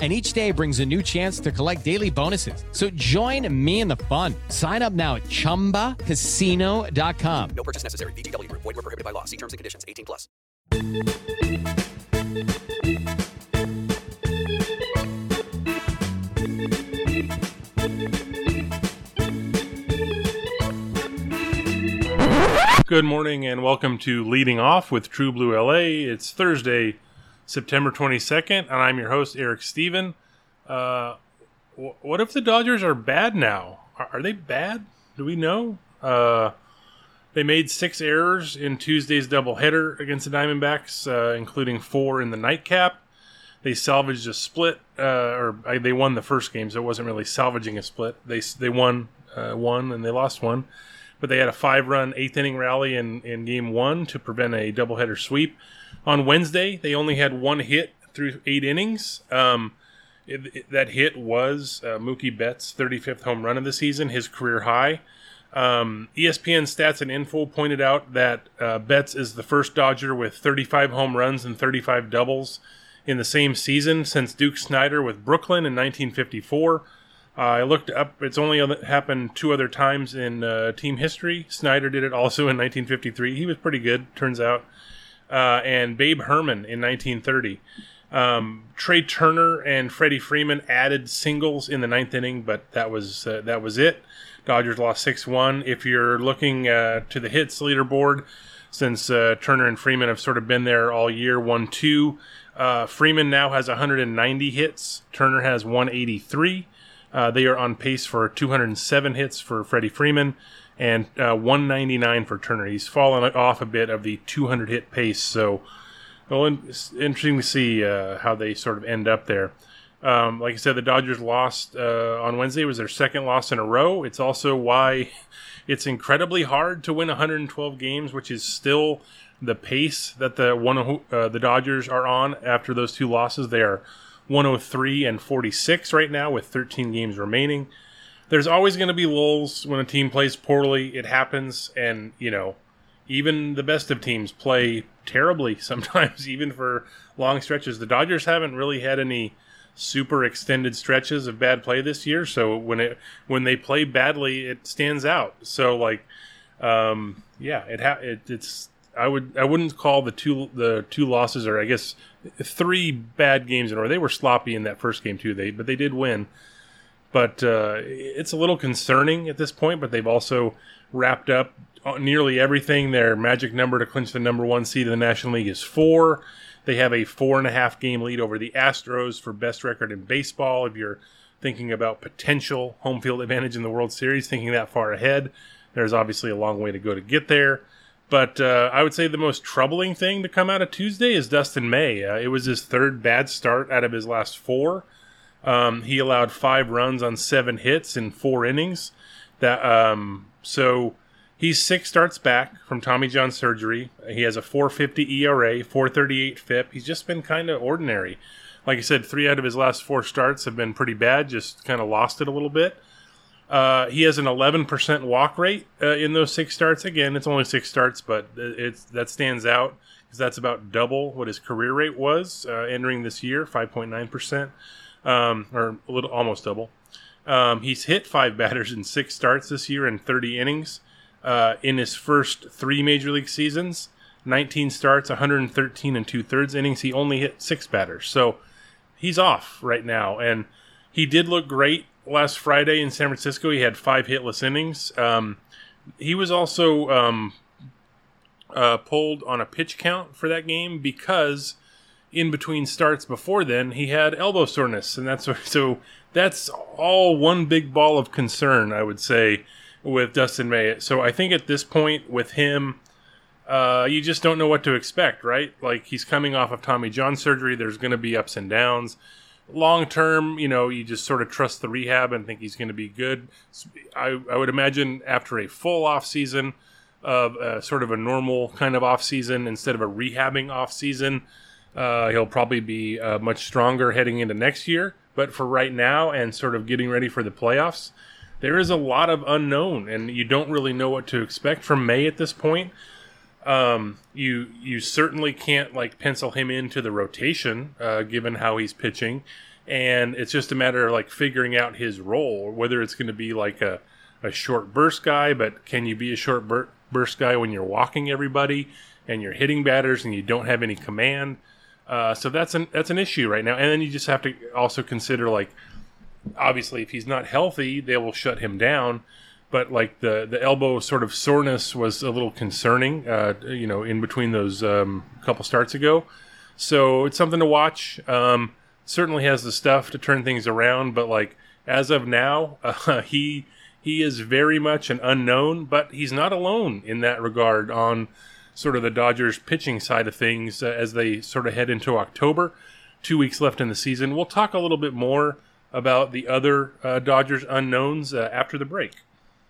and each day brings a new chance to collect daily bonuses. So join me in the fun. Sign up now at ChumbaCasino.com. No purchase necessary. VGW. Void were prohibited by law. See terms and conditions. 18 plus. Good morning and welcome to Leading Off with True Blue LA. It's Thursday, September 22nd, and I'm your host, Eric Stephen. Uh, wh- what if the Dodgers are bad now? Are, are they bad? Do we know? Uh, they made six errors in Tuesday's doubleheader against the Diamondbacks, uh, including four in the nightcap. They salvaged a split, uh, or uh, they won the first game, so it wasn't really salvaging a split. They they won uh, one and they lost one, but they had a five-run eighth inning rally in in game one to prevent a doubleheader sweep. On Wednesday, they only had one hit through eight innings. Um, it, it- that hit was uh, Mookie Betts' 35th home run of the season, his career high. Um, ESPN Stats and Info pointed out that uh, Betts is the first Dodger with 35 home runs and 35 doubles in the same season since Duke Snider with Brooklyn in 1954. Uh, I looked up; it's only happened two other times in uh, team history. Snider did it also in 1953. He was pretty good, turns out. Uh, and Babe Herman in 1930. Um, Trea Turner and Freddie Freeman added singles in the ninth inning, but that was uh, that was it. Dodgers lost six one. If you're looking uh, to the hits leaderboard, since uh, Turner and Freeman have sort of been there all year, one two. Freeman now has 190 hits. Turner has 183. Uh, they are on pace for 207 hits for Freddie Freeman and uh, 199 for Turner. He's fallen off a bit of the 200 hit pace, so well, it's interesting to see uh, how they sort of end up there. Um, like I said, the Dodgers lost uh, on Wednesday. Was their second loss in a row. It's also why it's incredibly hard to win 112 games, which is still the pace that the one uh, the Dodgers are on after those two losses. They are 103 and 46 right now with 13 games remaining. There's always going to be lulls when a team plays poorly. It happens, and you know, even the best of teams play terribly sometimes, even for long stretches. The Dodgers haven't really had any super extended stretches of bad play this year, so when it when they play badly, it stands out. So like, um, yeah, it, ha- it it's I would I wouldn't call the two the two losses or I guess three bad games in a. They were sloppy in that first game too. They but they did win but uh, it's a little concerning at this point. But they've also wrapped up nearly everything. Their magic number to clinch the number one seed in the National League is four. They have a four and a half game lead over the Astros for best record in baseball. If you're thinking about potential home field advantage in the World Series, thinking that far ahead, there's obviously a long way to go to get there. But uh, I would say the most troubling thing to come out of Tuesday is Dustin May. Uh, it was his third bad start out of his last four. Um, he allowed five runs on seven hits in four innings. That um, so he's six starts back from Tommy John surgery. He has a 4.50 ERA, 4.38 FIP. He's just been kind of ordinary. Like I said, three out of his last four starts have been pretty bad. Just kind of lost it a little bit. Uh, he has an 11% walk rate uh, in those six starts. Again, it's only six starts, but it's that stands out because that's about double what his career rate was uh, entering this year, 5.9%, um, or a little almost double. Um, he's hit five batters in six starts this year in 30 innings. Uh, in his first three major league seasons, 19 starts, 113 and two thirds innings, he only hit six batters. So he's off right now, and he did look great last Friday in San Francisco. He had five hitless innings. Um, he was also um, uh, pulled on a pitch count for that game because in between starts before then he had elbow soreness, and that's so that's all one big ball of concern, I would say, with Dustin May. So I think at this point with him. Uh, you just don't know what to expect, right? Like he's coming off of Tommy John surgery. There's going to be ups and downs long term, you know, you just sort of trust the rehab and think he's going to be good. I, I would imagine after a full off season of uh, sort of a normal kind of off season instead of a rehabbing off season, uh, he'll probably be uh, much stronger heading into next year. But for right now and sort of getting ready for the playoffs, there is a lot of unknown, and you don't really know what to expect from May at this point. Um, you you certainly can't like pencil him into the rotation, uh, given how he's pitching, and it's just a matter of like figuring out his role, whether it's going to be like a a short burst guy, but can you be a short bur- burst guy when you're walking everybody and you're hitting batters and you don't have any command? Uh, so that's an that's an issue right now, and then you just have to also consider like obviously if he's not healthy, they will shut him down but like the the elbow sort of soreness was a little concerning, uh, you know, in between those um, couple starts ago. So it's something to watch. Um, certainly has the stuff to turn things around, but like as of now, uh, he he is very much an unknown, but he's not alone in that regard on sort of the Dodgers pitching side of things uh, as they sort of head into October. Two weeks left in the season. We'll talk a little bit more about the other uh, Dodgers unknowns uh, after the break.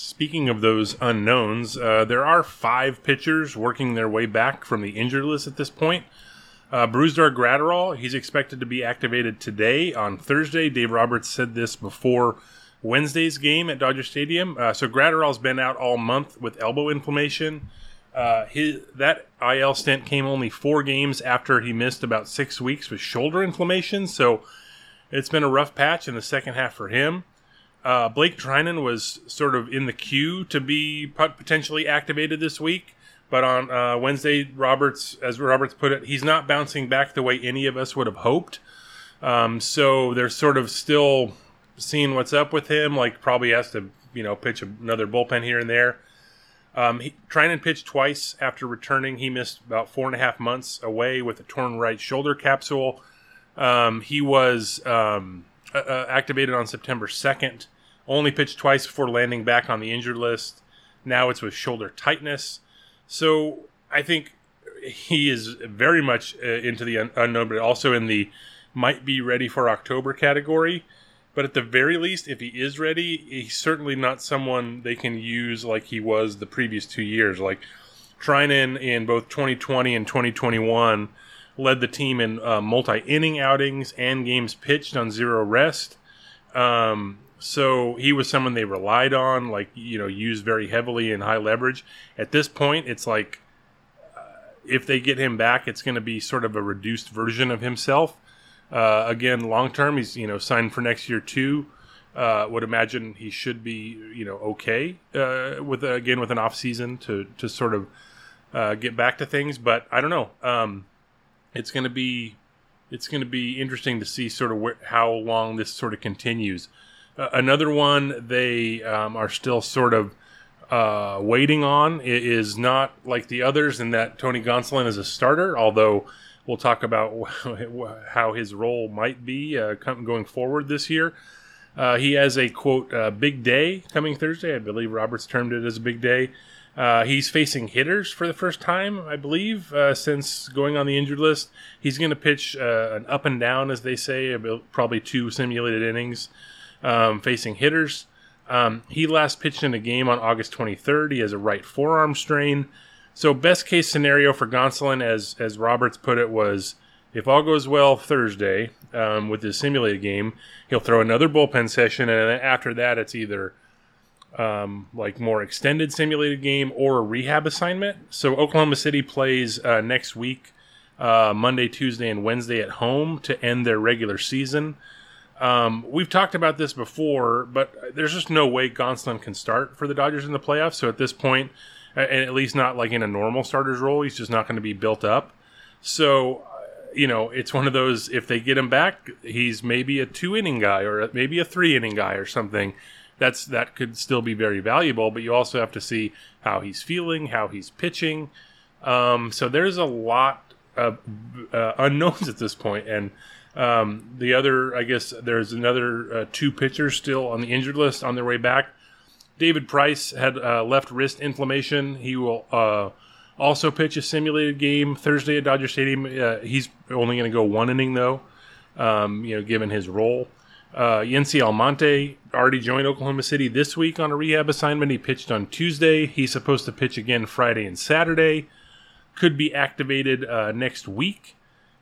Speaking of those unknowns, uh, there are five pitchers working their way back from the injured list at this point. Uh, Brusdar Graterol, he's expected to be activated today on Thursday. Dave Roberts said this before Wednesday's game at Dodger Stadium. Uh, so Graterol's been out all month with elbow inflammation. Uh, his, that IL stint came only four games after he missed about six weeks with shoulder inflammation. So it's been a rough patch in the second half for him. Uh, Blake Treinen was sort of in the queue to be potentially activated this week, but on uh, Wednesday, Roberts, as Roberts put it, he's not bouncing back the way any of us would have hoped. Um, so they're sort of still seeing what's up with him. Like probably has to, you know, pitch another bullpen here and there. Um, he, Treinen pitched twice after returning. He missed about four and a half months away with a torn right shoulder capsule. Um, he was um, uh, activated on September 2nd. Only pitched twice before landing back on the injured list. Now it's with shoulder tightness. So I think he is very much uh, into the un- unknown, but also in the might be ready for October category. But at the very least, if he is ready, he's certainly not someone they can use like he was the previous two years. Like Treinen in both 2020 and 2021 led the team in uh, multi inning outings and games pitched on zero rest. Um, so he was someone they relied on, like, you know, used very heavily in high leverage. At this point, it's like uh, if they get him back, it's going to be sort of a reduced version of himself. Uh, again, long term, he's you know signed for next year too. Uh, would imagine he should be you know okay uh, with again with an off season to to sort of uh, get back to things. But I don't know. Um, it's going to be it's going to be interesting to see sort of where, how long this sort of continues. Another one they um, are still sort of uh, waiting on is not like the others in that Tony Gonsolin is a starter, although We'll talk about how his role might be uh, going forward this year. Uh, he has a quote uh, big day coming Thursday. I believe Roberts termed it as a big day. Uh, he's facing hitters for the first time, I believe, uh, since going on the injured list. He's going to pitch an up and down, as they say, probably two simulated innings um, facing hitters. Um, he last pitched in a game on August 23rd. He has a right forearm strain. So best case scenario for Gonsolin, as as Roberts put it, was if all goes well Thursday um, with his simulated game, he'll throw another bullpen session, and then after that, it's either um, like more extended simulated game or a rehab assignment. So Oklahoma City plays uh, next week, uh, Monday, Tuesday, and Wednesday at home to end their regular season. Um, we've talked about this before, but there's just no way Gonsolin can start for the Dodgers in the playoffs. So at this point, and at least not like in a normal starter's role. He's just not going to be built up. So, you know, it's one of those. If they get him back, he's maybe a two inning guy or maybe a three inning guy or something. That's that could still be very valuable. But you also have to see how he's feeling, how he's pitching. Um, so there's a lot of uh, unknowns at this point, and. Um, the other, I guess, there's another uh, two pitchers still on the injured list on their way back. David Price had uh, left wrist inflammation. He will uh, also pitch a simulated game Thursday at Dodger Stadium. Uh, he's only going to go one inning though, um, you know, given his role. Uh, Almonte already joined Oklahoma City this week on a rehab assignment. He pitched on Tuesday. He's supposed to pitch again Friday and Saturday. Could be activated uh, next week.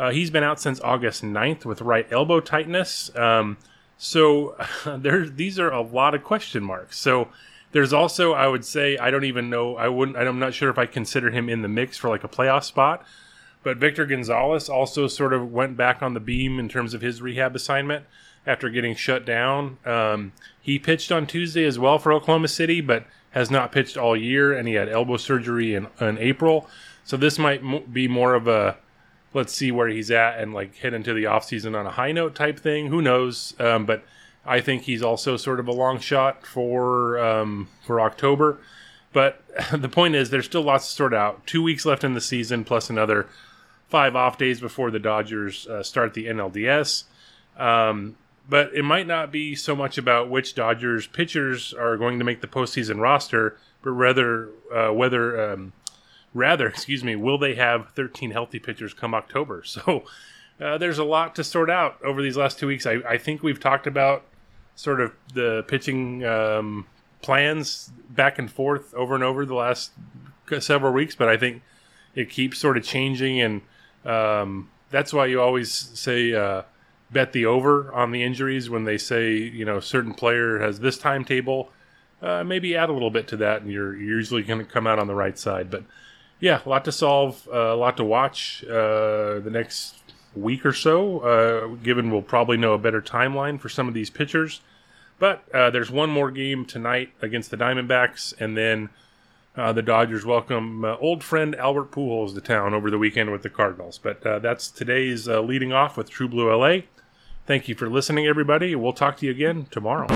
Uh, he's been out since August 9th with right elbow tightness. Um, so there, these are a lot of question marks. So there's also, I would say, I don't even know. I wouldn't. I'm not sure if I consider him in the mix for like a playoff spot. But Victor Gonzalez also sort of went back on the beam in terms of his rehab assignment after getting shut down. Um, he pitched on Tuesday as well for Oklahoma City, but has not pitched all year, and he had elbow surgery in, in April. So this might be more of a let's see where he's at and like head into the offseason on a high note type thing. Who knows? Um, but I think he's also sort of a long shot for um, for October. But the point is, there's still lots to sort out. Two weeks left in the season, plus another five off days before the Dodgers uh, start the NLDS. Um, but it might not be so much about which Dodgers pitchers are going to make the postseason roster, but rather uh, whether um, rather, excuse me, will they have 13 healthy pitchers come October? So uh, there's a lot to sort out over these last two weeks. I, I think we've talked about sort of the pitching um, plans back and forth over and over the last several weeks, but I think it keeps sort of changing, and um, that's why you always say uh, bet the over on the injuries when they say you know certain player has this timetable. Uh, maybe add a little bit to that, and you're, you're usually going to come out on the right side. But yeah, a lot to solve, uh, a lot to watch uh, the next week or so. Uh, given we'll probably know a better timeline for some of these pitchers, but uh, there's one more game tonight against the Diamondbacks, and then uh, the Dodgers welcome uh, old friend Albert Pujols to town over the weekend with the Cardinals. But that's today's leading off with True Blue LA. Thank you for listening, everybody. We'll talk to you again tomorrow.